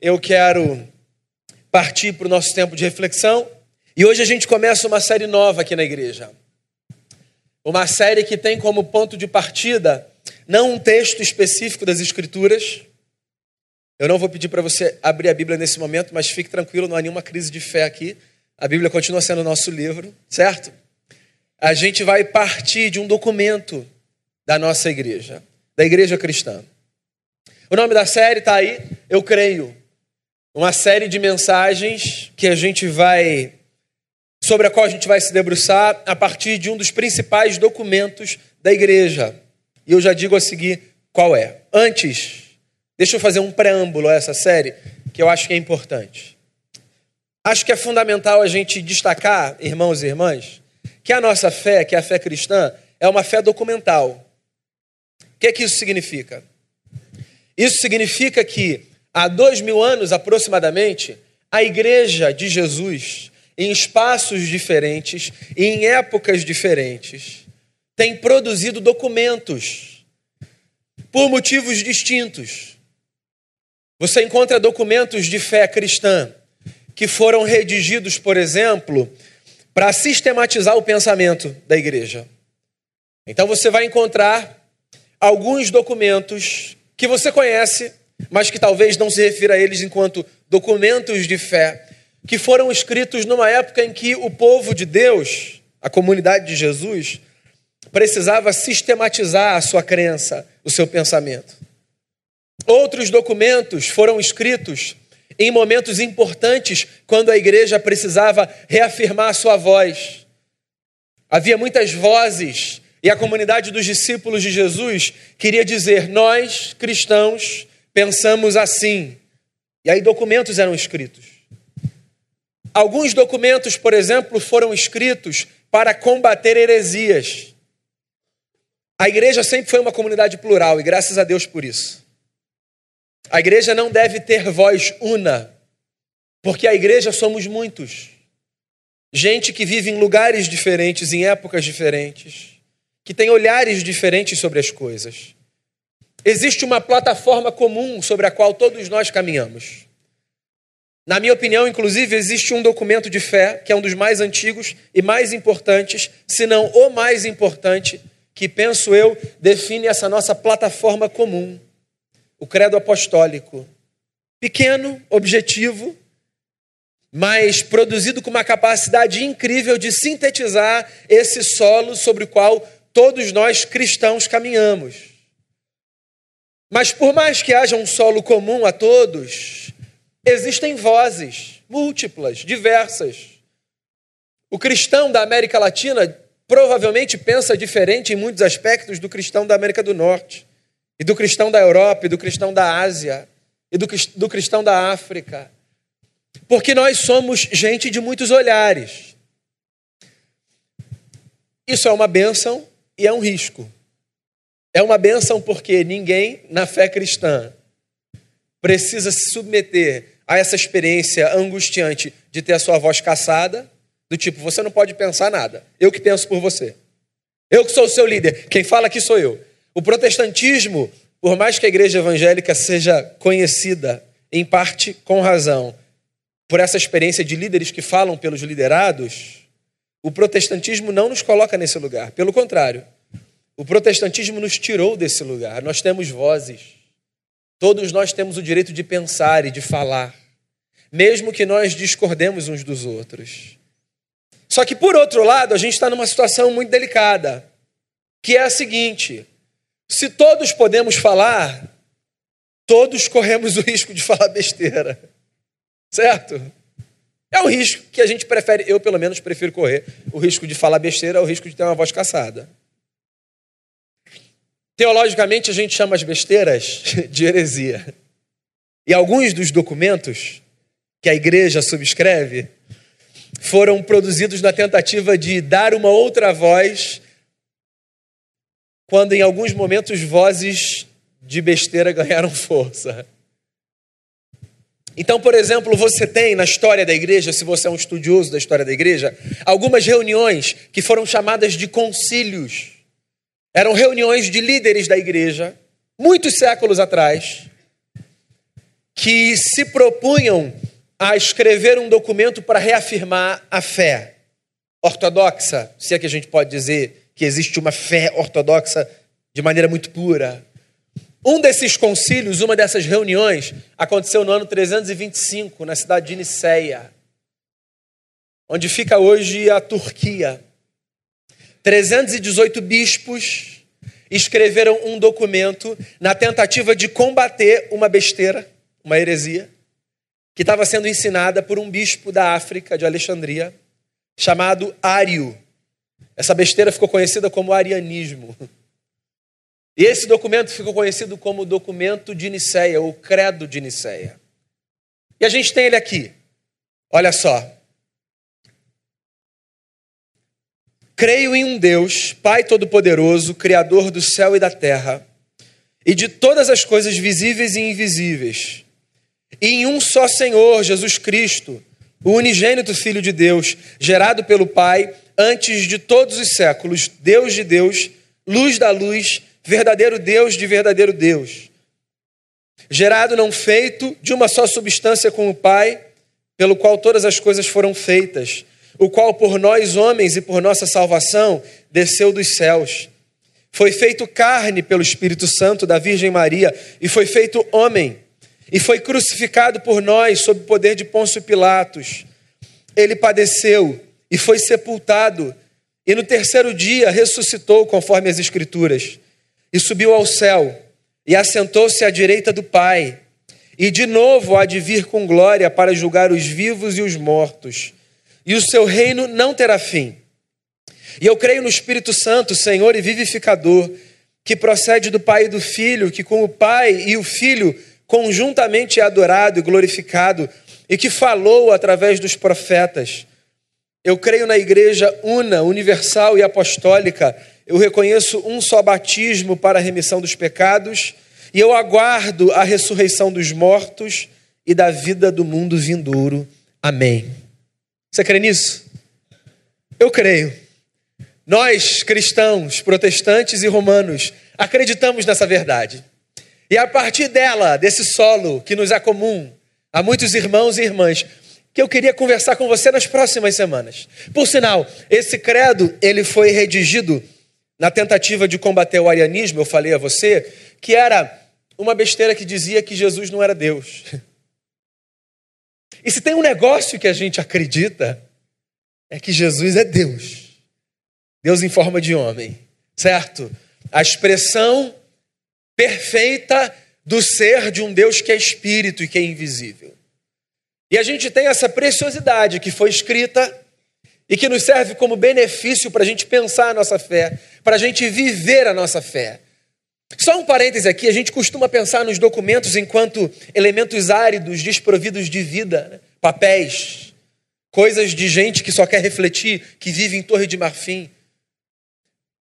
eu quero partir para o nosso tempo de reflexão. E hoje a gente começa uma série nova aqui na igreja. Uma série que tem como ponto de partida não um texto específico das Escrituras. Eu não vou pedir para você abrir a Bíblia nesse momento, mas fique tranquilo, não há nenhuma crise de fé aqui. A Bíblia continua sendo o nosso livro, certo? A gente vai partir de um documento da nossa igreja, da igreja cristã. O nome da série está aí, Eu Creio. Uma série de mensagens que a gente vai, sobre a qual a gente vai se debruçar a partir de um dos principais documentos da igreja. E eu já digo a seguir qual é. Antes, deixa eu fazer um preâmbulo a essa série que eu acho que é importante. Acho que é fundamental a gente destacar, irmãos e irmãs, que a nossa fé, que é a fé cristã, é uma fé documental. O que é que isso significa? Isso significa que há dois mil anos aproximadamente, a igreja de Jesus, em espaços diferentes em épocas diferentes, tem produzido documentos por motivos distintos. Você encontra documentos de fé cristã que foram redigidos, por exemplo, para sistematizar o pensamento da igreja. Então você vai encontrar alguns documentos que você conhece, mas que talvez não se refira a eles enquanto documentos de fé, que foram escritos numa época em que o povo de Deus, a comunidade de Jesus, precisava sistematizar a sua crença, o seu pensamento. Outros documentos foram escritos em momentos importantes, quando a igreja precisava reafirmar a sua voz. Havia muitas vozes e a comunidade dos discípulos de Jesus queria dizer: nós, cristãos, pensamos assim. E aí documentos eram escritos. Alguns documentos, por exemplo, foram escritos para combater heresias. A igreja sempre foi uma comunidade plural e graças a Deus por isso. A igreja não deve ter voz una, porque a igreja somos muitos. Gente que vive em lugares diferentes, em épocas diferentes que tem olhares diferentes sobre as coisas. Existe uma plataforma comum sobre a qual todos nós caminhamos. Na minha opinião, inclusive, existe um documento de fé, que é um dos mais antigos e mais importantes, se não o mais importante, que, penso eu, define essa nossa plataforma comum, o Credo Apostólico. Pequeno, objetivo, mas produzido com uma capacidade incrível de sintetizar esse solo sobre o qual todos nós cristãos caminhamos. Mas por mais que haja um solo comum a todos, existem vozes múltiplas, diversas. O cristão da América Latina provavelmente pensa diferente em muitos aspectos do cristão da América do Norte, e do cristão da Europa, e do cristão da Ásia, e do, do cristão da África. Porque nós somos gente de muitos olhares. Isso é uma bênção e é um risco. É uma benção porque ninguém na fé cristã precisa se submeter a essa experiência angustiante de ter a sua voz caçada, do tipo, você não pode pensar nada, eu que penso por você. Eu que sou o seu líder, quem fala aqui sou eu. O protestantismo, por mais que a igreja evangélica seja conhecida, em parte com razão, por essa experiência de líderes que falam pelos liderados, o protestantismo não nos coloca nesse lugar. Pelo contrário, o protestantismo nos tirou desse lugar. Nós temos vozes. Todos nós temos o direito de pensar e de falar, mesmo que nós discordemos uns dos outros. Só que, por outro lado, a gente está numa situação muito delicada, que é a seguinte: se todos podemos falar, todos corremos o risco de falar besteira. Certo? É o risco que a gente prefere, eu pelo menos prefiro correr. O risco de falar besteira é o risco de ter uma voz caçada. Teologicamente, a gente chama as besteiras de heresia. E alguns dos documentos que a igreja subscreve foram produzidos na tentativa de dar uma outra voz, quando em alguns momentos vozes de besteira ganharam força. Então, por exemplo, você tem na história da igreja, se você é um estudioso da história da igreja, algumas reuniões que foram chamadas de concílios. Eram reuniões de líderes da igreja, muitos séculos atrás, que se propunham a escrever um documento para reafirmar a fé ortodoxa, se é que a gente pode dizer que existe uma fé ortodoxa de maneira muito pura. Um desses concílios, uma dessas reuniões, aconteceu no ano 325, na cidade de Niceia, onde fica hoje a Turquia. 318 bispos escreveram um documento na tentativa de combater uma besteira, uma heresia, que estava sendo ensinada por um bispo da África, de Alexandria, chamado Ário. Essa besteira ficou conhecida como arianismo. E esse documento ficou conhecido como o documento de Nicéia, ou credo de Nicéia. E a gente tem ele aqui. Olha só. Creio em um Deus, Pai Todo-Poderoso, Criador do céu e da terra, e de todas as coisas visíveis e invisíveis, e em um só Senhor, Jesus Cristo, o unigênito Filho de Deus, gerado pelo Pai antes de todos os séculos, Deus de Deus, luz da luz, verdadeiro Deus de verdadeiro Deus. Gerado não feito de uma só substância com o Pai, pelo qual todas as coisas foram feitas, o qual por nós homens e por nossa salvação desceu dos céus. Foi feito carne pelo Espírito Santo da Virgem Maria e foi feito homem e foi crucificado por nós sob o poder de Pôncio Pilatos. Ele padeceu e foi sepultado e no terceiro dia ressuscitou conforme as escrituras e subiu ao céu, e assentou-se à direita do Pai, e de novo há de vir com glória para julgar os vivos e os mortos, e o seu reino não terá fim. E eu creio no Espírito Santo, Senhor e vivificador, que procede do Pai e do Filho, que com o Pai e o Filho conjuntamente é adorado e glorificado, e que falou através dos profetas. Eu creio na Igreja una, universal e apostólica eu reconheço um só batismo para a remissão dos pecados e eu aguardo a ressurreição dos mortos e da vida do mundo vindouro. Amém. Você crê nisso? Eu creio. Nós, cristãos, protestantes e romanos, acreditamos nessa verdade. E a partir dela, desse solo que nos é comum a muitos irmãos e irmãs, que eu queria conversar com você nas próximas semanas. Por sinal, esse credo, ele foi redigido na tentativa de combater o arianismo, eu falei a você, que era uma besteira que dizia que Jesus não era Deus. E se tem um negócio que a gente acredita, é que Jesus é Deus. Deus em forma de homem, certo? A expressão perfeita do ser de um Deus que é espírito e que é invisível. E a gente tem essa preciosidade que foi escrita e que nos serve como benefício para a gente pensar a nossa fé, para a gente viver a nossa fé. Só um parêntese aqui: a gente costuma pensar nos documentos enquanto elementos áridos, desprovidos de vida, né? papéis, coisas de gente que só quer refletir, que vive em torre de marfim.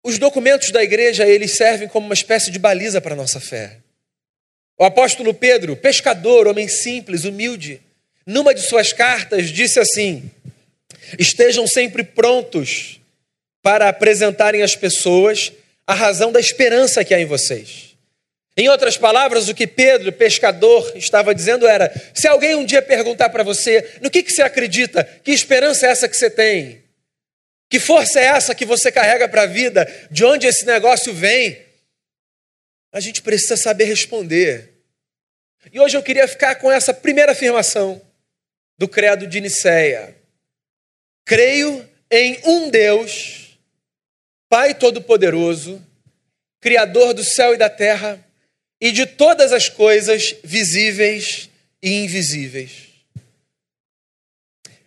Os documentos da igreja, eles servem como uma espécie de baliza para a nossa fé. O apóstolo Pedro, pescador, homem simples, humilde, numa de suas cartas disse assim: Estejam sempre prontos para apresentarem às pessoas a razão da esperança que há em vocês. Em outras palavras, o que Pedro, pescador, estava dizendo era: se alguém um dia perguntar para você no que, que você acredita, que esperança é essa que você tem? Que força é essa que você carrega para a vida? De onde esse negócio vem? A gente precisa saber responder. E hoje eu queria ficar com essa primeira afirmação do credo de Nicéia. Creio em um Deus, Pai Todo-Poderoso, Criador do céu e da terra e de todas as coisas visíveis e invisíveis.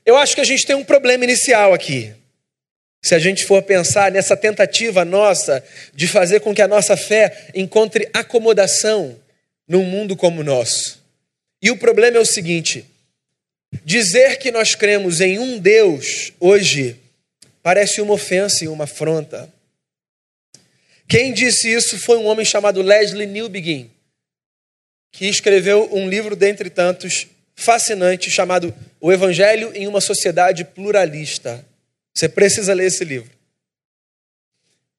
Eu acho que a gente tem um problema inicial aqui. Se a gente for pensar nessa tentativa nossa de fazer com que a nossa fé encontre acomodação num mundo como o nosso. E o problema é o seguinte: Dizer que nós cremos em um Deus hoje parece uma ofensa e uma afronta. Quem disse isso foi um homem chamado Leslie Newbegin, que escreveu um livro dentre tantos fascinante chamado O Evangelho em uma Sociedade Pluralista. Você precisa ler esse livro.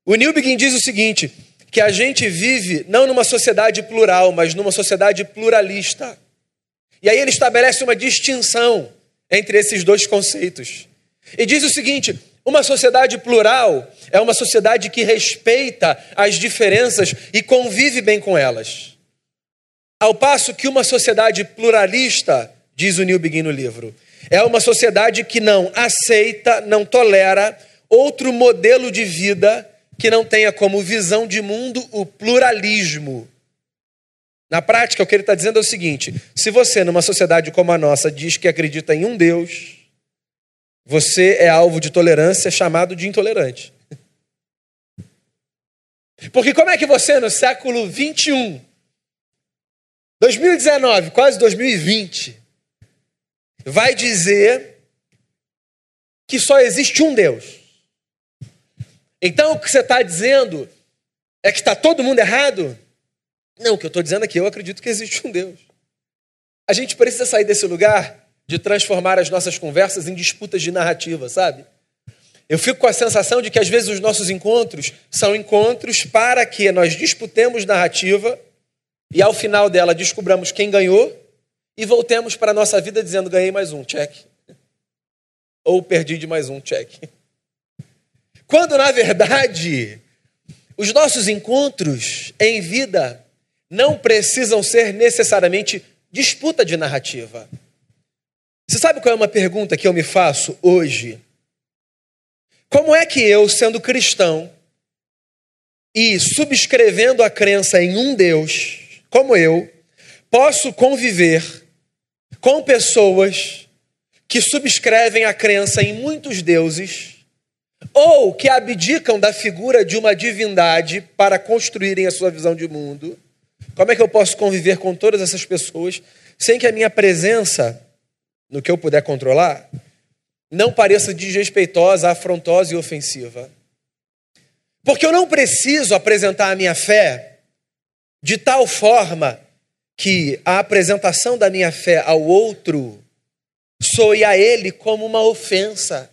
O Newbegin diz o seguinte: que a gente vive não numa sociedade plural, mas numa sociedade pluralista. E aí ele estabelece uma distinção entre esses dois conceitos. E diz o seguinte: uma sociedade plural é uma sociedade que respeita as diferenças e convive bem com elas. Ao passo que uma sociedade pluralista, diz o New Begin no livro, é uma sociedade que não aceita, não tolera outro modelo de vida que não tenha como visão de mundo o pluralismo. Na prática, o que ele está dizendo é o seguinte: se você, numa sociedade como a nossa, diz que acredita em um Deus, você é alvo de tolerância chamado de intolerante. Porque como é que você, no século 21, 2019, quase 2020, vai dizer que só existe um Deus? Então o que você está dizendo é que está todo mundo errado? Não, o que eu estou dizendo aqui, eu acredito que existe um Deus. A gente precisa sair desse lugar de transformar as nossas conversas em disputas de narrativa, sabe? Eu fico com a sensação de que às vezes os nossos encontros são encontros para que nós disputemos narrativa e ao final dela descobramos quem ganhou e voltemos para a nossa vida dizendo ganhei mais um, check. Ou perdi de mais um, check. Quando na verdade os nossos encontros em vida não precisam ser necessariamente disputa de narrativa. Você sabe qual é uma pergunta que eu me faço hoje? Como é que eu, sendo cristão e subscrevendo a crença em um Deus, como eu, posso conviver com pessoas que subscrevem a crença em muitos deuses ou que abdicam da figura de uma divindade para construírem a sua visão de mundo? Como é que eu posso conviver com todas essas pessoas sem que a minha presença, no que eu puder controlar, não pareça desrespeitosa, afrontosa e ofensiva? Porque eu não preciso apresentar a minha fé de tal forma que a apresentação da minha fé ao outro soe a ele como uma ofensa.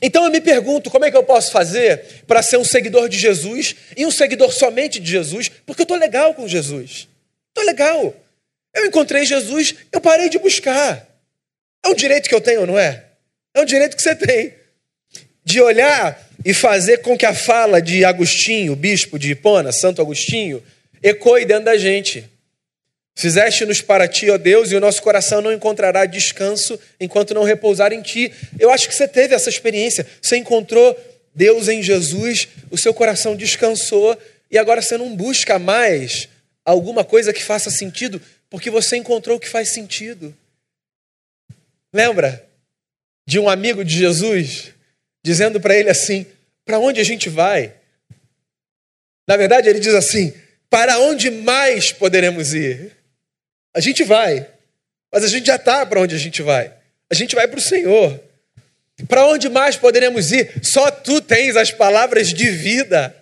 Então eu me pergunto como é que eu posso fazer para ser um seguidor de Jesus e um seguidor somente de Jesus, porque eu estou legal com Jesus. Estou legal. Eu encontrei Jesus, eu parei de buscar. É um direito que eu tenho, não é? É um direito que você tem. De olhar e fazer com que a fala de Agostinho, bispo de Hipona, Santo Agostinho, ecoe dentro da gente. Fizeste-nos para ti, ó Deus, e o nosso coração não encontrará descanso enquanto não repousar em ti. Eu acho que você teve essa experiência. Você encontrou Deus em Jesus, o seu coração descansou, e agora você não busca mais alguma coisa que faça sentido, porque você encontrou o que faz sentido. Lembra de um amigo de Jesus dizendo para ele assim: Para onde a gente vai? Na verdade, ele diz assim: Para onde mais poderemos ir? A gente vai, mas a gente já está para onde a gente vai. A gente vai para o Senhor. Para onde mais poderemos ir? Só tu tens as palavras de vida.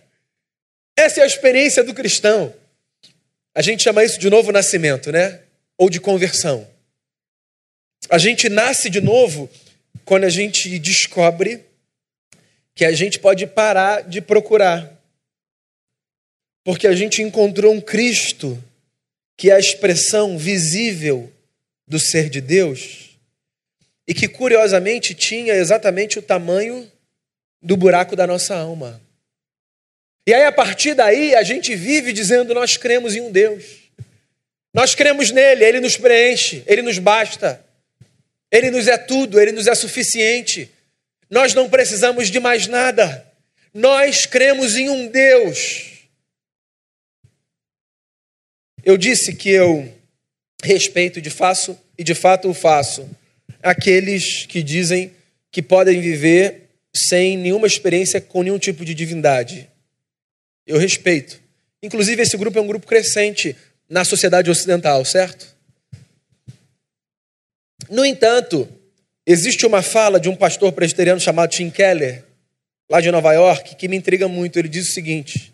Essa é a experiência do cristão. A gente chama isso de novo nascimento, né? Ou de conversão. A gente nasce de novo quando a gente descobre que a gente pode parar de procurar. Porque a gente encontrou um Cristo que é a expressão visível do ser de Deus e que curiosamente tinha exatamente o tamanho do buraco da nossa alma. E aí, a partir daí, a gente vive dizendo: nós cremos em um Deus. Nós cremos nele, ele nos preenche, ele nos basta, ele nos é tudo, ele nos é suficiente. Nós não precisamos de mais nada. Nós cremos em um Deus eu disse que eu respeito de faço e de fato o faço aqueles que dizem que podem viver sem nenhuma experiência com nenhum tipo de divindade. Eu respeito. Inclusive, esse grupo é um grupo crescente na sociedade ocidental, certo? No entanto, existe uma fala de um pastor presbiteriano chamado Tim Keller, lá de Nova York, que me intriga muito. Ele diz o seguinte: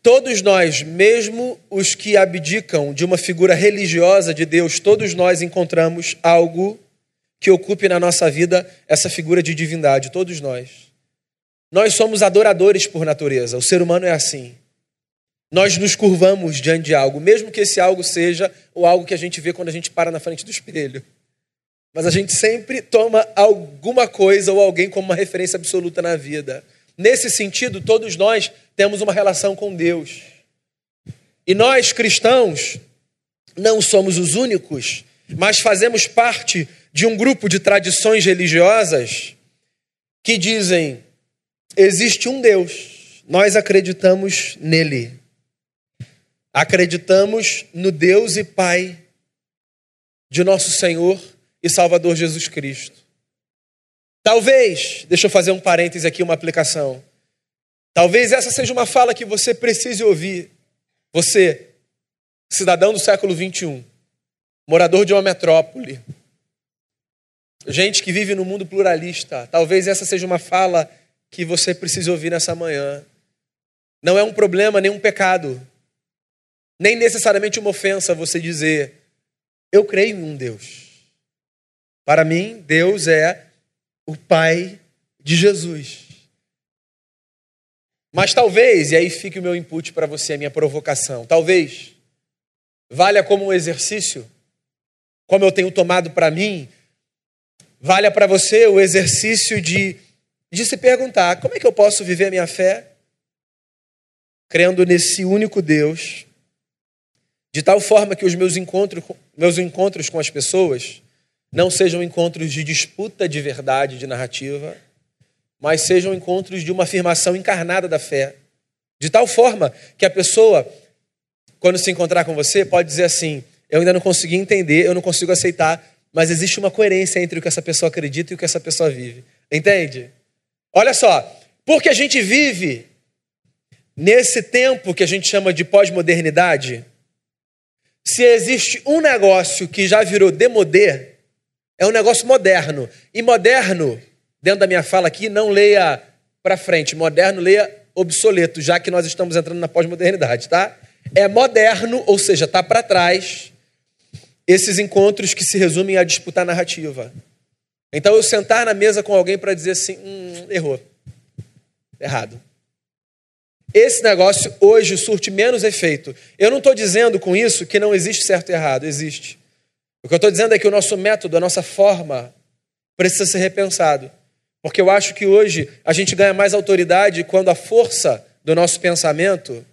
Todos nós, mesmo os que abdicam de uma figura religiosa de Deus, todos nós encontramos algo que ocupe na nossa vida essa figura de divindade, todos nós. Nós somos adoradores por natureza, o ser humano é assim. nós nos curvamos diante de algo, mesmo que esse algo seja o algo que a gente vê quando a gente para na frente do espelho. Mas a gente sempre toma alguma coisa ou alguém como uma referência absoluta na vida. Nesse sentido, todos nós temos uma relação com Deus. E nós, cristãos, não somos os únicos, mas fazemos parte de um grupo de tradições religiosas que dizem: existe um Deus, nós acreditamos nele. Acreditamos no Deus e Pai de nosso Senhor e Salvador Jesus Cristo. Talvez, deixa eu fazer um parêntese aqui, uma aplicação. Talvez essa seja uma fala que você precise ouvir. Você, cidadão do século 21, morador de uma metrópole, gente que vive no mundo pluralista. Talvez essa seja uma fala que você precise ouvir nessa manhã. Não é um problema, nem um pecado nem necessariamente uma ofensa você dizer, eu creio em um Deus. Para mim, Deus é o Pai de Jesus. Mas talvez, e aí fique o meu input para você, a minha provocação, talvez valha como um exercício, como eu tenho tomado para mim, valha para você o exercício de, de se perguntar: como é que eu posso viver a minha fé crendo nesse único Deus de tal forma que os meus encontros, meus encontros com as pessoas não sejam encontros de disputa de verdade, de narrativa, mas sejam encontros de uma afirmação encarnada da fé. De tal forma que a pessoa, quando se encontrar com você, pode dizer assim: Eu ainda não consegui entender, eu não consigo aceitar, mas existe uma coerência entre o que essa pessoa acredita e o que essa pessoa vive. Entende? Olha só, porque a gente vive nesse tempo que a gente chama de pós-modernidade se existe um negócio que já virou demodê, é um negócio moderno. E moderno, dentro da minha fala aqui, não leia para frente. Moderno, leia obsoleto, já que nós estamos entrando na pós-modernidade, tá? É moderno, ou seja, está para trás, esses encontros que se resumem a disputar narrativa. Então, eu sentar na mesa com alguém para dizer assim: hum, errou, errado. Esse negócio hoje surte menos efeito. Eu não estou dizendo com isso que não existe certo e errado, existe. O que eu estou dizendo é que o nosso método, a nossa forma, precisa ser repensado. Porque eu acho que hoje a gente ganha mais autoridade quando a força do nosso pensamento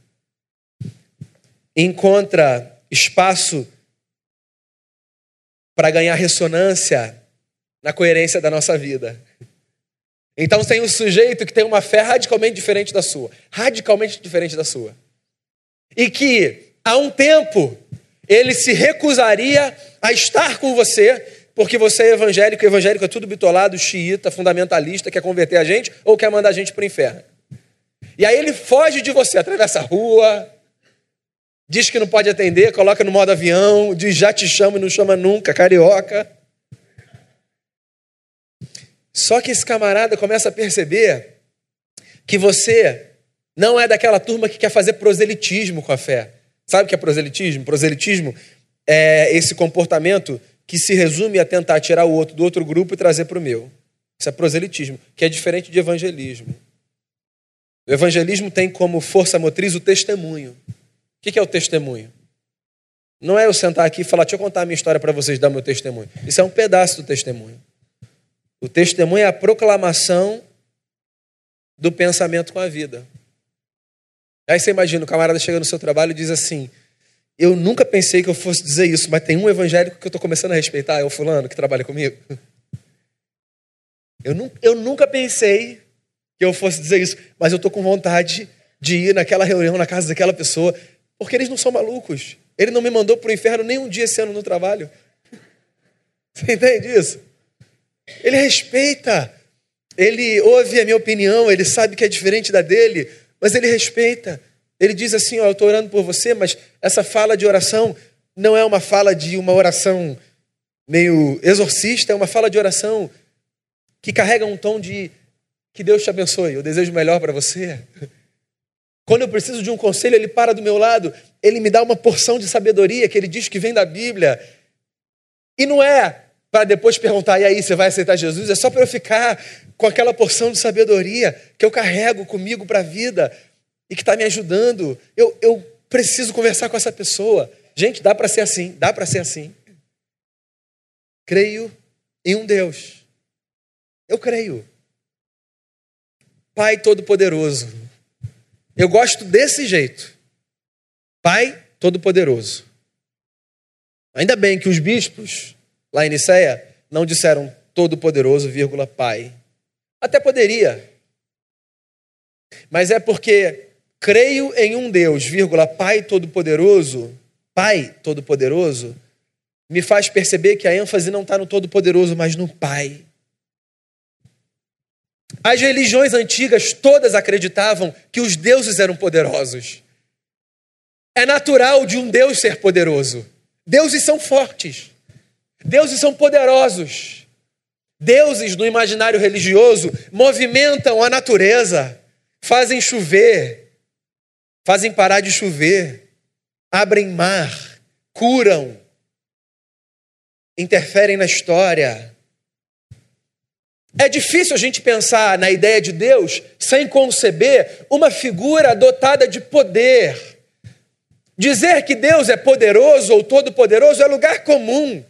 encontra espaço para ganhar ressonância na coerência da nossa vida. Então tem um sujeito que tem uma fé radicalmente diferente da sua, radicalmente diferente da sua. E que há um tempo ele se recusaria a estar com você, porque você é evangélico, evangélico é tudo bitolado, xiita, fundamentalista, quer converter a gente ou quer mandar a gente para o inferno. E aí ele foge de você, atravessa a rua, diz que não pode atender, coloca no modo avião, diz já te chamo e não chama nunca, carioca. Só que esse camarada começa a perceber que você não é daquela turma que quer fazer proselitismo com a fé. Sabe o que é proselitismo? Proselitismo é esse comportamento que se resume a tentar tirar o outro do outro grupo e trazer para o meu. Isso é proselitismo, que é diferente de evangelismo. O evangelismo tem como força motriz o testemunho. O que é o testemunho? Não é eu sentar aqui e falar, deixa eu contar a minha história para vocês dar meu testemunho. Isso é um pedaço do testemunho. O testemunho é a proclamação do pensamento com a vida. Aí você imagina, o camarada chega no seu trabalho e diz assim: Eu nunca pensei que eu fosse dizer isso, mas tem um evangélico que eu estou começando a respeitar, é o fulano que trabalha comigo. Eu, nu eu nunca pensei que eu fosse dizer isso, mas eu estou com vontade de ir naquela reunião na casa daquela pessoa, porque eles não são malucos. Ele não me mandou para o inferno nem um dia esse ano no trabalho. Você entende isso? Ele respeita. Ele ouve a minha opinião, ele sabe que é diferente da dele, mas ele respeita. Ele diz assim: eu estou orando por você, mas essa fala de oração não é uma fala de uma oração meio exorcista, é uma fala de oração que carrega um tom de que Deus te abençoe, eu desejo melhor para você. Quando eu preciso de um conselho, ele para do meu lado, ele me dá uma porção de sabedoria que ele diz que vem da Bíblia. E não é para depois perguntar, e aí, você vai aceitar Jesus? É só para eu ficar com aquela porção de sabedoria que eu carrego comigo para a vida e que está me ajudando. Eu, eu preciso conversar com essa pessoa. Gente, dá para ser assim, dá para ser assim. Creio em um Deus. Eu creio. Pai Todo-Poderoso. Eu gosto desse jeito. Pai Todo-Poderoso. Ainda bem que os bispos lá em Niceia não disseram Todo-Poderoso, vírgula, Pai. Até poderia. Mas é porque creio em um Deus, vírgula, Pai Todo-Poderoso, Pai Todo-Poderoso, me faz perceber que a ênfase não está no Todo-Poderoso, mas no Pai. As religiões antigas todas acreditavam que os deuses eram poderosos. É natural de um Deus ser poderoso. Deuses são fortes. Deuses são poderosos. Deuses no imaginário religioso movimentam a natureza, fazem chover, fazem parar de chover, abrem mar, curam, interferem na história. É difícil a gente pensar na ideia de Deus sem conceber uma figura dotada de poder. Dizer que Deus é poderoso ou todo-poderoso é lugar comum.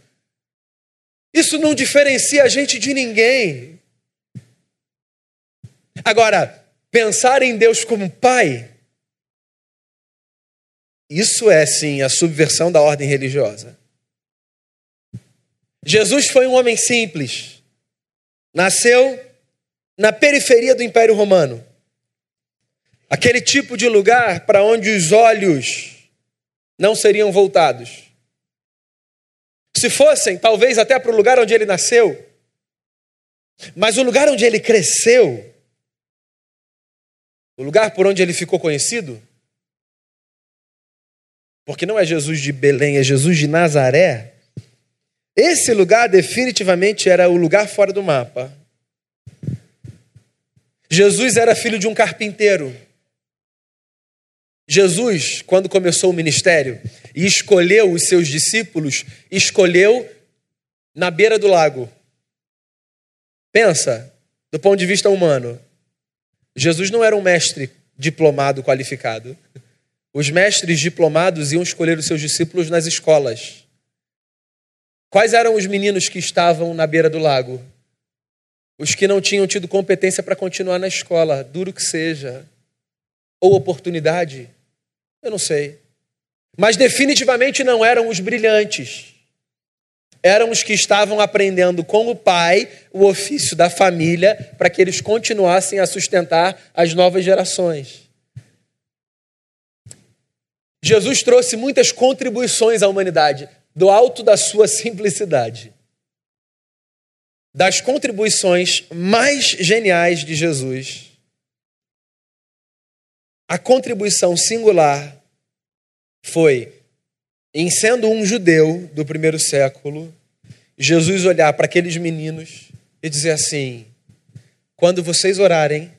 Isso não diferencia a gente de ninguém. Agora, pensar em Deus como Pai, isso é sim a subversão da ordem religiosa. Jesus foi um homem simples. Nasceu na periferia do Império Romano. Aquele tipo de lugar para onde os olhos não seriam voltados. Se fossem, talvez até para o lugar onde ele nasceu, mas o lugar onde ele cresceu, o lugar por onde ele ficou conhecido, porque não é Jesus de Belém, é Jesus de Nazaré. Esse lugar definitivamente era o lugar fora do mapa. Jesus era filho de um carpinteiro. Jesus, quando começou o ministério e escolheu os seus discípulos, escolheu na beira do lago. Pensa, do ponto de vista humano. Jesus não era um mestre diplomado qualificado. Os mestres diplomados iam escolher os seus discípulos nas escolas. Quais eram os meninos que estavam na beira do lago? Os que não tinham tido competência para continuar na escola, duro que seja, ou oportunidade, eu não sei. Mas definitivamente não eram os brilhantes. Eram os que estavam aprendendo com o pai o ofício da família para que eles continuassem a sustentar as novas gerações. Jesus trouxe muitas contribuições à humanidade do alto da sua simplicidade. Das contribuições mais geniais de Jesus, a contribuição singular foi, em sendo um judeu do primeiro século, Jesus olhar para aqueles meninos e dizer assim: quando vocês orarem,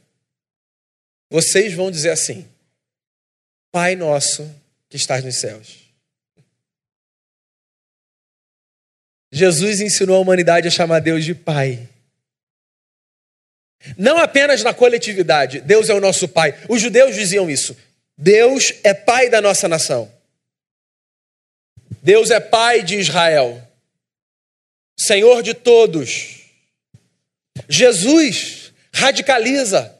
vocês vão dizer assim: Pai nosso que estás nos céus. Jesus ensinou a humanidade a chamar Deus de Pai. Não apenas na coletividade, Deus é o nosso Pai. Os judeus diziam isso. Deus é Pai da nossa nação. Deus é Pai de Israel. Senhor de todos. Jesus radicaliza.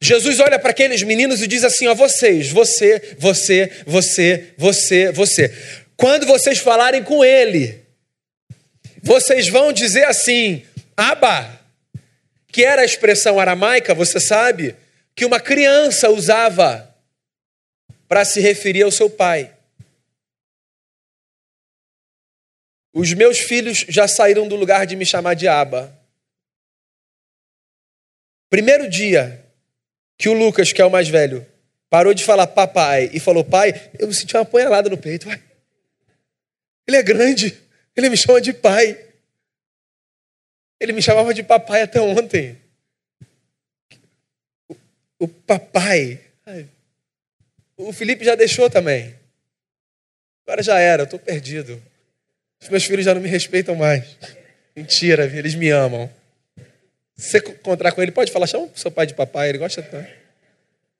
Jesus olha para aqueles meninos e diz assim: a vocês, você, você, você, você, você. Quando vocês falarem com Ele, vocês vão dizer assim: Abba, que era a expressão aramaica, você sabe, que uma criança usava para se referir ao seu pai. Os meus filhos já saíram do lugar de me chamar de Aba. Primeiro dia que o Lucas, que é o mais velho, parou de falar papai e falou pai, eu senti uma apunhalada no peito. Ele é grande. Ele me chama de pai. Ele me chamava de papai até ontem. O, o papai. O Felipe já deixou também. Agora já era, eu estou perdido. Os meus filhos já não me respeitam mais. Mentira, eles me amam. Se você encontrar com ele, pode falar, chama seu pai de papai, ele gosta tanto.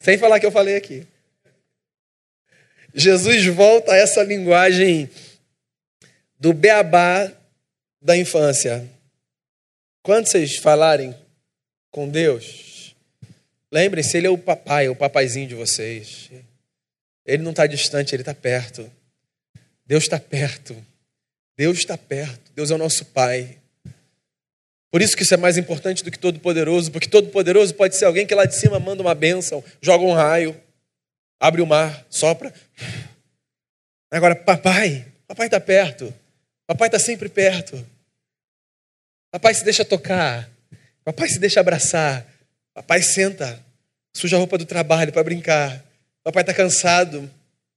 Sem falar que eu falei aqui. Jesus volta a essa linguagem do beabá da infância. Quando vocês falarem com Deus, lembrem-se, Ele é o papai, é o papaizinho de vocês. Ele não está distante, Ele está perto. Deus está perto. Deus está perto. Deus é o nosso Pai. Por isso que isso é mais importante do que Todo-Poderoso, porque Todo-Poderoso pode ser alguém que lá de cima manda uma bênção, joga um raio, abre o mar, sopra. Agora, papai, papai está perto. Papai está sempre perto. Papai se deixa tocar. Papai se deixa abraçar. Papai senta, suja a roupa do trabalho para brincar. Papai está cansado,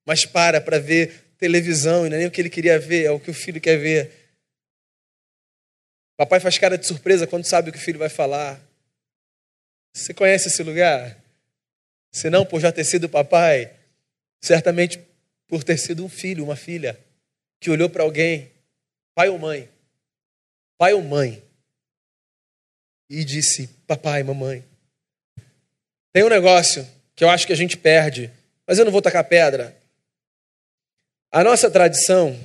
mas para para ver televisão e não é nem o que ele queria ver, é o que o filho quer ver. Papai faz cara de surpresa quando sabe o que o filho vai falar. Você conhece esse lugar? Se não por já ter sido papai, certamente por ter sido um filho, uma filha, que olhou para alguém, pai ou mãe, pai ou mãe, e disse: Papai, mamãe. Tem um negócio que eu acho que a gente perde, mas eu não vou tacar pedra. A nossa tradição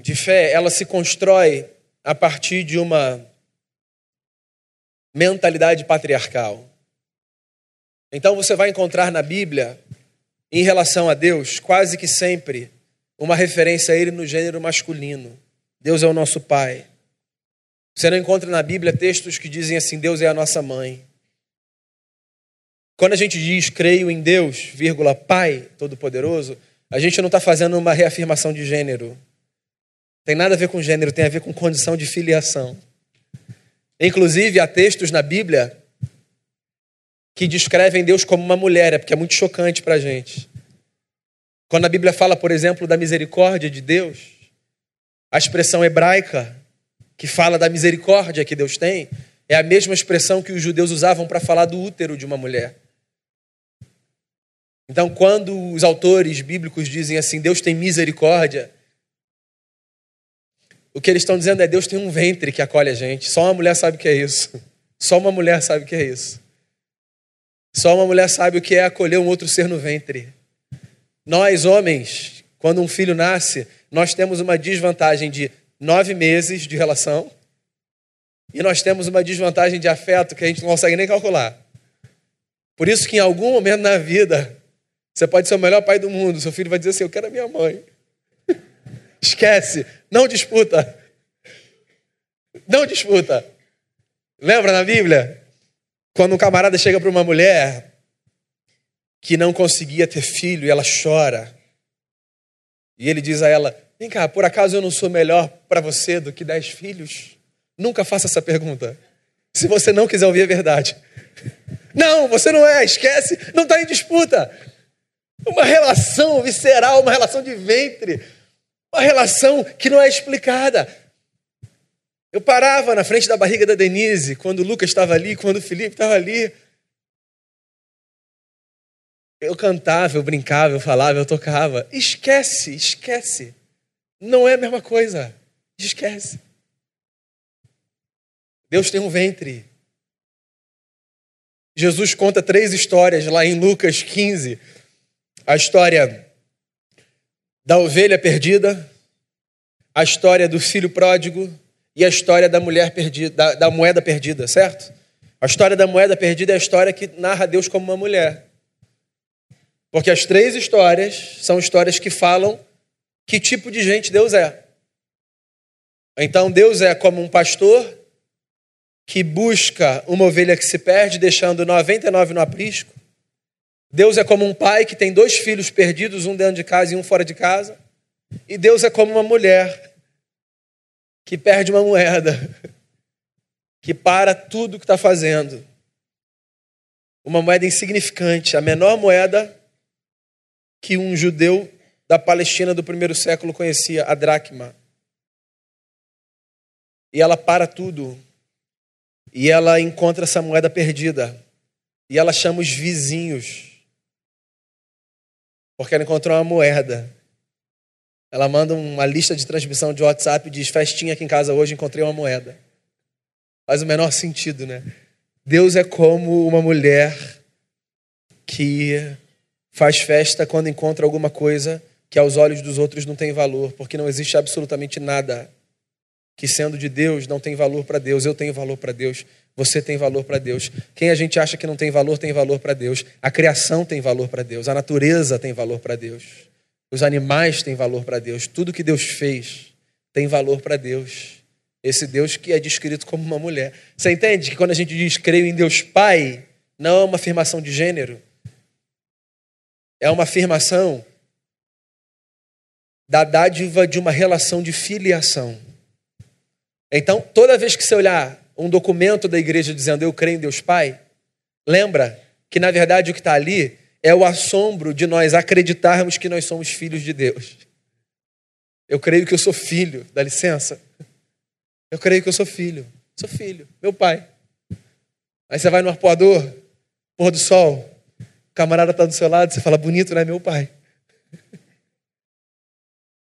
de fé, ela se constrói a partir de uma mentalidade patriarcal. Então você vai encontrar na Bíblia, em relação a Deus, quase que sempre uma referência a Ele no gênero masculino. Deus é o nosso Pai. Você não encontra na Bíblia textos que dizem assim: Deus é a nossa mãe. Quando a gente diz creio em Deus, vírgula, Pai Todo-Poderoso, a gente não está fazendo uma reafirmação de gênero. Tem nada a ver com gênero, tem a ver com condição de filiação. Inclusive, há textos na Bíblia que descrevem Deus como uma mulher, é porque é muito chocante para a gente. Quando a Bíblia fala, por exemplo, da misericórdia de Deus, a expressão hebraica que fala da misericórdia que Deus tem, é a mesma expressão que os judeus usavam para falar do útero de uma mulher. Então, quando os autores bíblicos dizem assim, Deus tem misericórdia, o que eles estão dizendo é Deus tem um ventre que acolhe a gente. Só uma mulher sabe o que é isso. Só uma mulher sabe o que é isso. Só uma mulher sabe o que é acolher um outro ser no ventre. Nós, homens, quando um filho nasce, nós temos uma desvantagem de nove meses de relação e nós temos uma desvantagem de afeto que a gente não consegue nem calcular. Por isso que em algum momento na vida você pode ser o melhor pai do mundo, seu filho vai dizer assim: Eu quero a minha mãe. Esquece, não disputa. Não disputa. Lembra na Bíblia? Quando um camarada chega para uma mulher que não conseguia ter filho e ela chora, e ele diz a ela: Vem cá, por acaso eu não sou melhor para você do que dez filhos? Nunca faça essa pergunta. Se você não quiser ouvir a verdade. Não, você não é, esquece, não está em disputa. Uma relação visceral, uma relação de ventre, uma relação que não é explicada. Eu parava na frente da barriga da Denise quando o Lucas estava ali, quando o Felipe estava ali. Eu cantava, eu brincava, eu falava, eu tocava. Esquece, esquece. Não é a mesma coisa. Esquece. Deus tem um ventre. Jesus conta três histórias lá em Lucas 15. A história da ovelha perdida, a história do filho pródigo e a história da mulher perdida, da, da moeda perdida, certo? A história da moeda perdida é a história que narra Deus como uma mulher. Porque as três histórias são histórias que falam que tipo de gente Deus é. Então, Deus é como um pastor que busca uma ovelha que se perde, deixando 99 no aprisco. Deus é como um pai que tem dois filhos perdidos, um dentro de casa e um fora de casa. E Deus é como uma mulher que perde uma moeda, que para tudo que está fazendo. Uma moeda insignificante, a menor moeda que um judeu da Palestina do primeiro século conhecia, a dracma. E ela para tudo. E ela encontra essa moeda perdida. E ela chama os vizinhos. Porque ela encontrou uma moeda. Ela manda uma lista de transmissão de WhatsApp e diz: Festinha aqui em casa hoje, encontrei uma moeda. Faz o menor sentido, né? Deus é como uma mulher que faz festa quando encontra alguma coisa que aos olhos dos outros não tem valor, porque não existe absolutamente nada que, sendo de Deus, não tem valor para Deus. Eu tenho valor para Deus, você tem valor para Deus. Quem a gente acha que não tem valor, tem valor para Deus. A criação tem valor para Deus, a natureza tem valor para Deus, os animais têm valor para Deus, tudo que Deus fez tem valor para Deus. Esse Deus que é descrito como uma mulher. Você entende que quando a gente diz creio em Deus Pai, não é uma afirmação de gênero, é uma afirmação da dádiva de uma relação de filiação. Então, toda vez que você olhar um documento da igreja dizendo eu creio em Deus Pai, lembra que na verdade o que está ali é o assombro de nós acreditarmos que nós somos filhos de Deus. Eu creio que eu sou filho, dá licença. Eu creio que eu sou filho. Sou filho, meu pai. Aí você vai no arpoador, pôr do sol, o camarada está do seu lado, você fala, bonito, né, meu pai?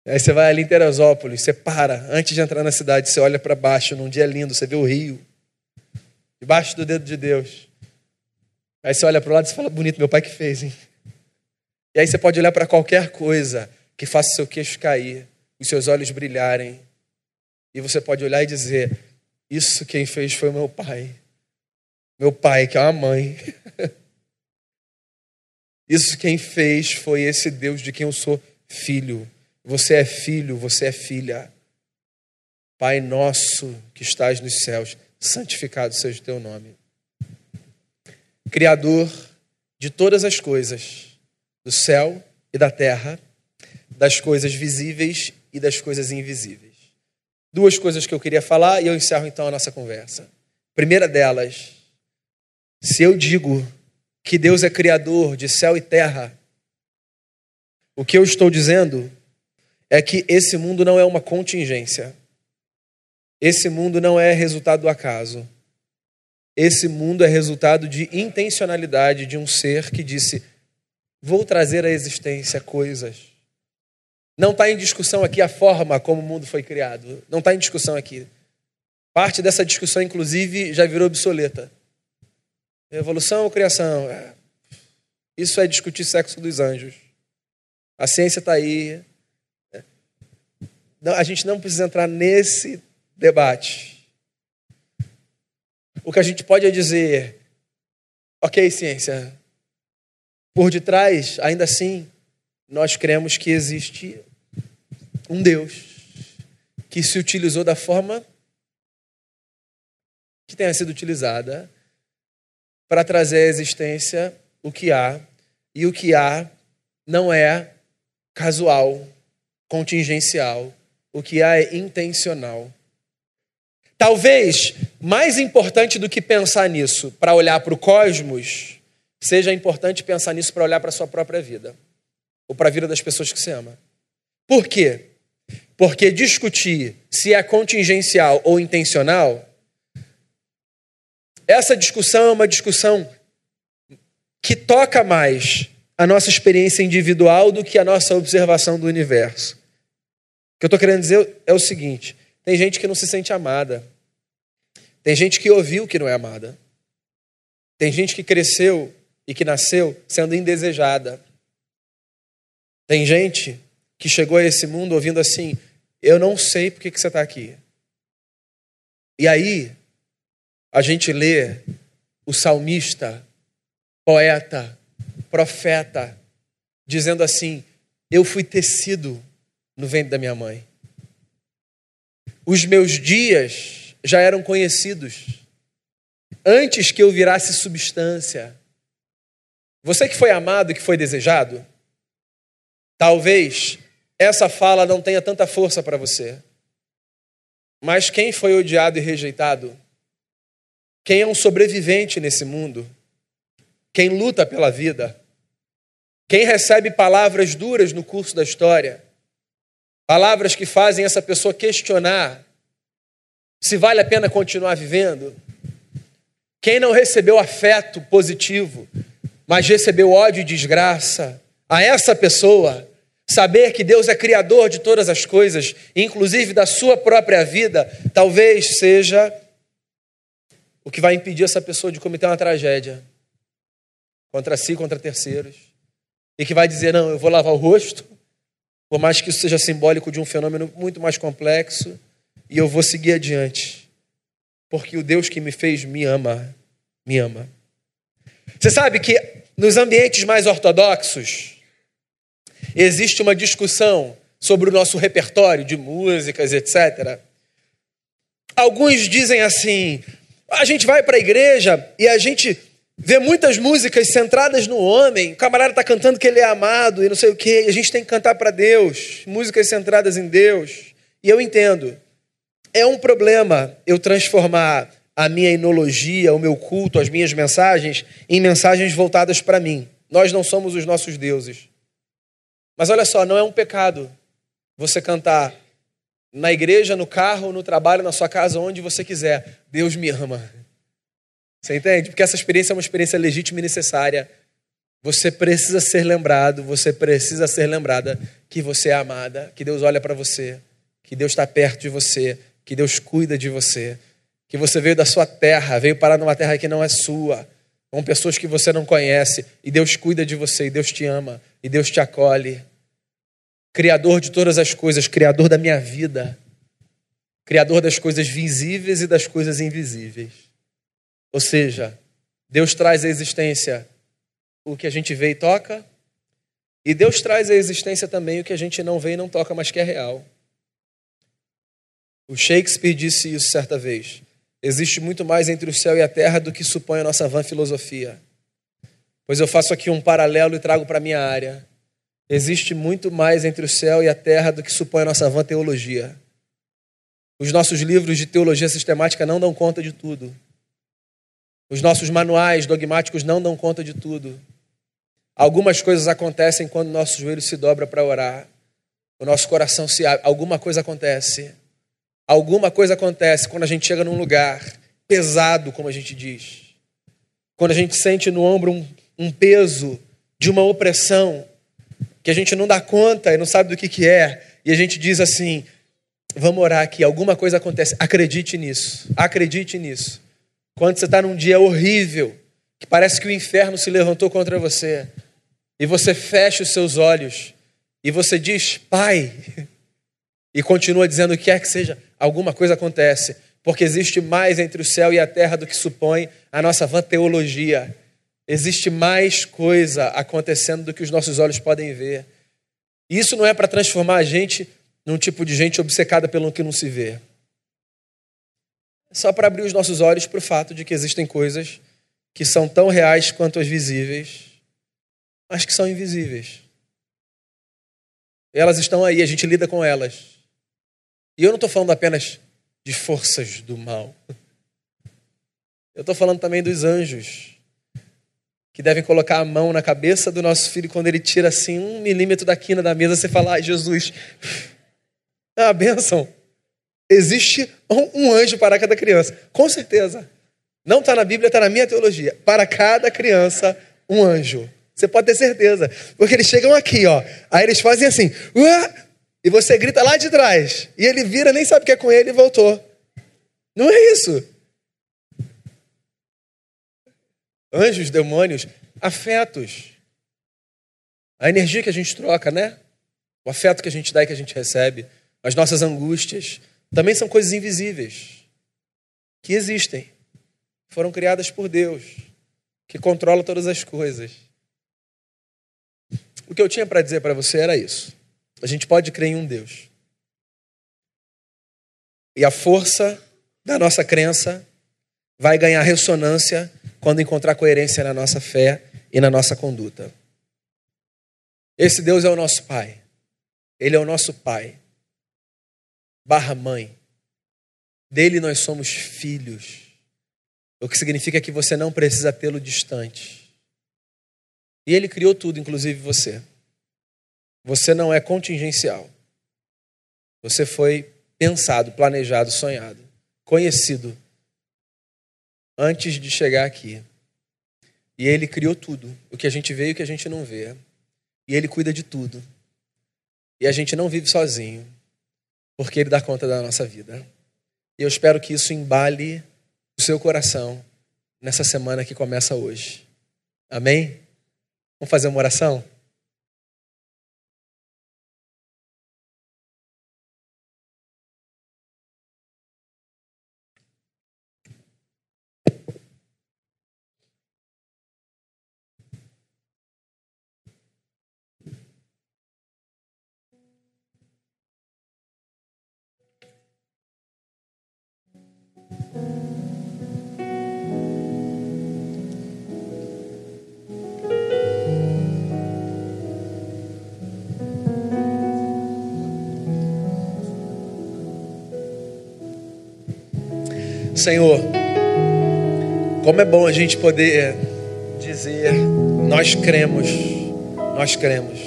Aí você vai ali em Teresópolis, você para, antes de entrar na cidade, você olha para baixo, num dia lindo, você vê o rio, debaixo do dedo de Deus. Aí você olha para o lado e fala, bonito, meu pai que fez, hein? E aí você pode olhar para qualquer coisa que faça seu queixo cair, os seus olhos brilharem, e você pode olhar e dizer: Isso quem fez foi meu pai. Meu pai, que é uma mãe. Isso quem fez foi esse Deus de quem eu sou filho. Você é filho, você é filha. Pai nosso que estás nos céus, santificado seja o teu nome. Criador de todas as coisas, do céu e da terra, das coisas visíveis e das coisas invisíveis. Duas coisas que eu queria falar e eu encerro então a nossa conversa. Primeira delas, se eu digo que Deus é criador de céu e terra, o que eu estou dizendo é que esse mundo não é uma contingência. Esse mundo não é resultado do acaso. Esse mundo é resultado de intencionalidade de um ser que disse: Vou trazer à existência coisas não está em discussão aqui a forma como o mundo foi criado. Não está em discussão aqui. Parte dessa discussão, inclusive, já virou obsoleta. Evolução ou criação? É. Isso é discutir sexo dos anjos. A ciência está aí. Não, a gente não precisa entrar nesse debate. O que a gente pode é dizer, ok, ciência, por detrás, ainda assim, nós cremos que existe um Deus que se utilizou da forma que tenha sido utilizada para trazer à existência o que há, e o que há não é casual, contingencial, o que há é intencional. Talvez mais importante do que pensar nisso para olhar para o cosmos, seja importante pensar nisso para olhar para a sua própria vida, ou para a vida das pessoas que você ama. Por quê? Porque discutir se é contingencial ou intencional, essa discussão é uma discussão que toca mais a nossa experiência individual do que a nossa observação do universo. O que eu estou querendo dizer é o seguinte: tem gente que não se sente amada, tem gente que ouviu que não é amada, tem gente que cresceu e que nasceu sendo indesejada, tem gente que chegou a esse mundo ouvindo assim: eu não sei por que você está aqui. E aí, a gente lê o salmista, poeta, profeta, dizendo assim: Eu fui tecido no ventre da minha mãe. Os meus dias já eram conhecidos antes que eu virasse substância. Você que foi amado e que foi desejado, talvez essa fala não tenha tanta força para você. Mas quem foi odiado e rejeitado? Quem é um sobrevivente nesse mundo? Quem luta pela vida? Quem recebe palavras duras no curso da história? Palavras que fazem essa pessoa questionar se vale a pena continuar vivendo? Quem não recebeu afeto positivo, mas recebeu ódio e desgraça? A essa pessoa, Saber que Deus é criador de todas as coisas, inclusive da sua própria vida, talvez seja o que vai impedir essa pessoa de cometer uma tragédia contra si, contra terceiros, e que vai dizer: Não, eu vou lavar o rosto, por mais que isso seja simbólico de um fenômeno muito mais complexo, e eu vou seguir adiante, porque o Deus que me fez me ama, me ama. Você sabe que nos ambientes mais ortodoxos existe uma discussão sobre o nosso repertório de músicas, etc. Alguns dizem assim: a gente vai para a igreja e a gente vê muitas músicas centradas no homem. O camarada está cantando que ele é amado e não sei o quê. A gente tem que cantar para Deus, músicas centradas em Deus. E eu entendo. É um problema eu transformar a minha enologia, o meu culto, as minhas mensagens em mensagens voltadas para mim. Nós não somos os nossos deuses. Mas olha só, não é um pecado você cantar na igreja, no carro, no trabalho, na sua casa, onde você quiser. Deus me ama. Você entende? Porque essa experiência é uma experiência legítima e necessária. Você precisa ser lembrado, você precisa ser lembrada que você é amada, que Deus olha para você, que Deus está perto de você, que Deus cuida de você, que você veio da sua terra, veio parar numa terra que não é sua, com pessoas que você não conhece, e Deus cuida de você, e Deus te ama, e Deus te acolhe. Criador de todas as coisas, Criador da minha vida, Criador das coisas visíveis e das coisas invisíveis. Ou seja, Deus traz à existência o que a gente vê e toca, e Deus traz à existência também o que a gente não vê e não toca, mas que é real. O Shakespeare disse isso certa vez. Existe muito mais entre o céu e a terra do que supõe a nossa vã filosofia. Pois eu faço aqui um paralelo e trago para a minha área. Existe muito mais entre o céu e a terra do que supõe a nossa vã teologia. Os nossos livros de teologia sistemática não dão conta de tudo. Os nossos manuais dogmáticos não dão conta de tudo. Algumas coisas acontecem quando nosso joelho se dobra para orar. O nosso coração se abre. Alguma coisa acontece. Alguma coisa acontece quando a gente chega num lugar pesado, como a gente diz. Quando a gente sente no ombro um, um peso de uma opressão que a gente não dá conta e não sabe do que, que é. E a gente diz assim: vamos orar aqui, alguma coisa acontece. Acredite nisso. Acredite nisso. Quando você está num dia horrível, que parece que o inferno se levantou contra você, e você fecha os seus olhos, e você diz, Pai, e continua dizendo o que quer que seja, alguma coisa acontece, porque existe mais entre o céu e a terra do que supõe a nossa vã teologia. Existe mais coisa acontecendo do que os nossos olhos podem ver. E isso não é para transformar a gente num tipo de gente obcecada pelo que não se vê só para abrir os nossos olhos para o fato de que existem coisas que são tão reais quanto as visíveis, mas que são invisíveis. Elas estão aí, a gente lida com elas. E eu não estou falando apenas de forças do mal. Eu estou falando também dos anjos, que devem colocar a mão na cabeça do nosso filho quando ele tira assim um milímetro da quina da mesa, você fala, ai Jesus, é uma bênção. Existe um anjo para cada criança. Com certeza. Não está na Bíblia, está na minha teologia. Para cada criança, um anjo. Você pode ter certeza. Porque eles chegam aqui, ó. Aí eles fazem assim. Uá! E você grita lá de trás. E ele vira, nem sabe o que é com ele e voltou. Não é isso. Anjos, demônios, afetos. A energia que a gente troca, né? O afeto que a gente dá e que a gente recebe. As nossas angústias, também são coisas invisíveis que existem, foram criadas por Deus, que controla todas as coisas. O que eu tinha para dizer para você era isso. A gente pode crer em um Deus. E a força da nossa crença vai ganhar ressonância quando encontrar coerência na nossa fé e na nossa conduta. Esse Deus é o nosso Pai. Ele é o nosso Pai barra mãe. Dele nós somos filhos. O que significa que você não precisa tê-lo distante. E ele criou tudo, inclusive você. Você não é contingencial. Você foi pensado, planejado, sonhado, conhecido antes de chegar aqui. E ele criou tudo, o que a gente vê e o que a gente não vê. E ele cuida de tudo. E a gente não vive sozinho porque Ele dá conta da nossa vida. E eu espero que isso embale o seu coração nessa semana que começa hoje. Amém? Vamos fazer uma oração? Senhor, como é bom a gente poder dizer: nós cremos, nós cremos,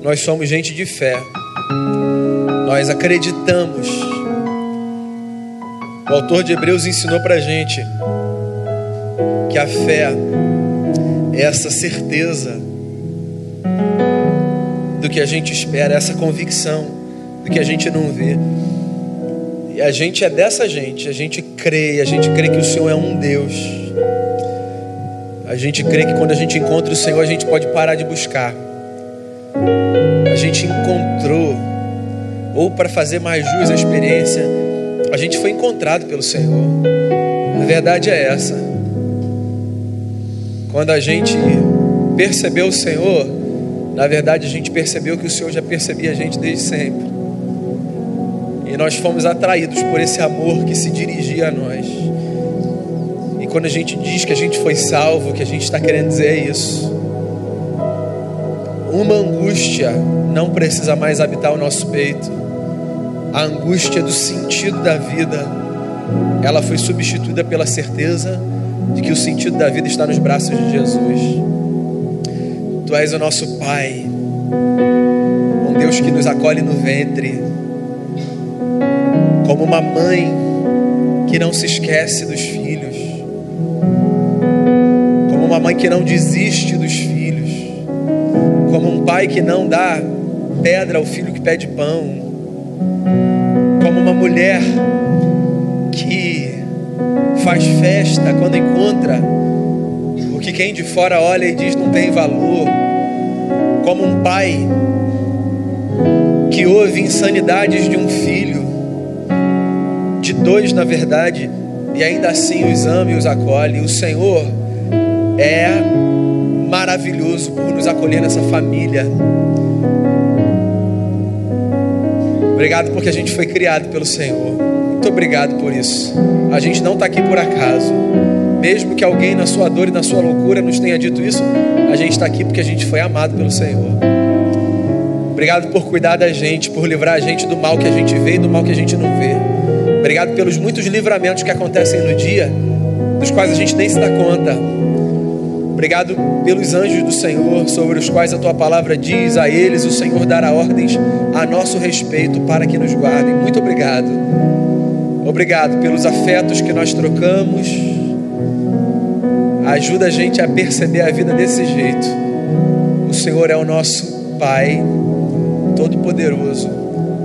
nós somos gente de fé, nós acreditamos. O autor de Hebreus ensinou para gente que a fé é essa certeza do que a gente espera, essa convicção do que a gente não vê. A gente é dessa gente, a gente crê, a gente crê que o Senhor é um Deus. A gente crê que quando a gente encontra o Senhor, a gente pode parar de buscar. A gente encontrou, ou para fazer mais jus à experiência, a gente foi encontrado pelo Senhor. A verdade é essa. Quando a gente percebeu o Senhor, na verdade a gente percebeu que o Senhor já percebia a gente desde sempre. E nós fomos atraídos por esse amor que se dirigia a nós. E quando a gente diz que a gente foi salvo, o que a gente está querendo dizer é isso. Uma angústia não precisa mais habitar o nosso peito. A angústia do sentido da vida, ela foi substituída pela certeza de que o sentido da vida está nos braços de Jesus. Tu és o nosso Pai, um Deus que nos acolhe no ventre, como uma mãe que não se esquece dos filhos, como uma mãe que não desiste dos filhos, como um pai que não dá pedra ao filho que pede pão, como uma mulher que faz festa quando encontra o que quem de fora olha e diz não tem valor, como um pai que ouve insanidades de um filho de dois, na verdade, e ainda assim os ama e os acolhe. O Senhor é maravilhoso por nos acolher nessa família. Obrigado porque a gente foi criado pelo Senhor. Muito obrigado por isso. A gente não está aqui por acaso. Mesmo que alguém na sua dor e na sua loucura nos tenha dito isso, a gente está aqui porque a gente foi amado pelo Senhor. Obrigado por cuidar da gente, por livrar a gente do mal que a gente vê e do mal que a gente não vê. Obrigado pelos muitos livramentos que acontecem no dia, dos quais a gente nem se dá conta. Obrigado pelos anjos do Senhor, sobre os quais a tua palavra diz: a eles o Senhor dará ordens a nosso respeito para que nos guardem. Muito obrigado. Obrigado pelos afetos que nós trocamos. Ajuda a gente a perceber a vida desse jeito. O Senhor é o nosso Pai, Todo-Poderoso,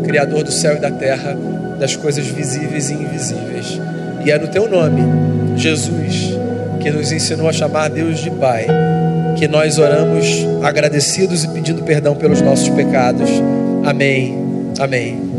Criador do céu e da terra das coisas visíveis e invisíveis. E é no teu nome, Jesus, que nos ensinou a chamar Deus de Pai, que nós oramos agradecidos e pedindo perdão pelos nossos pecados. Amém. Amém.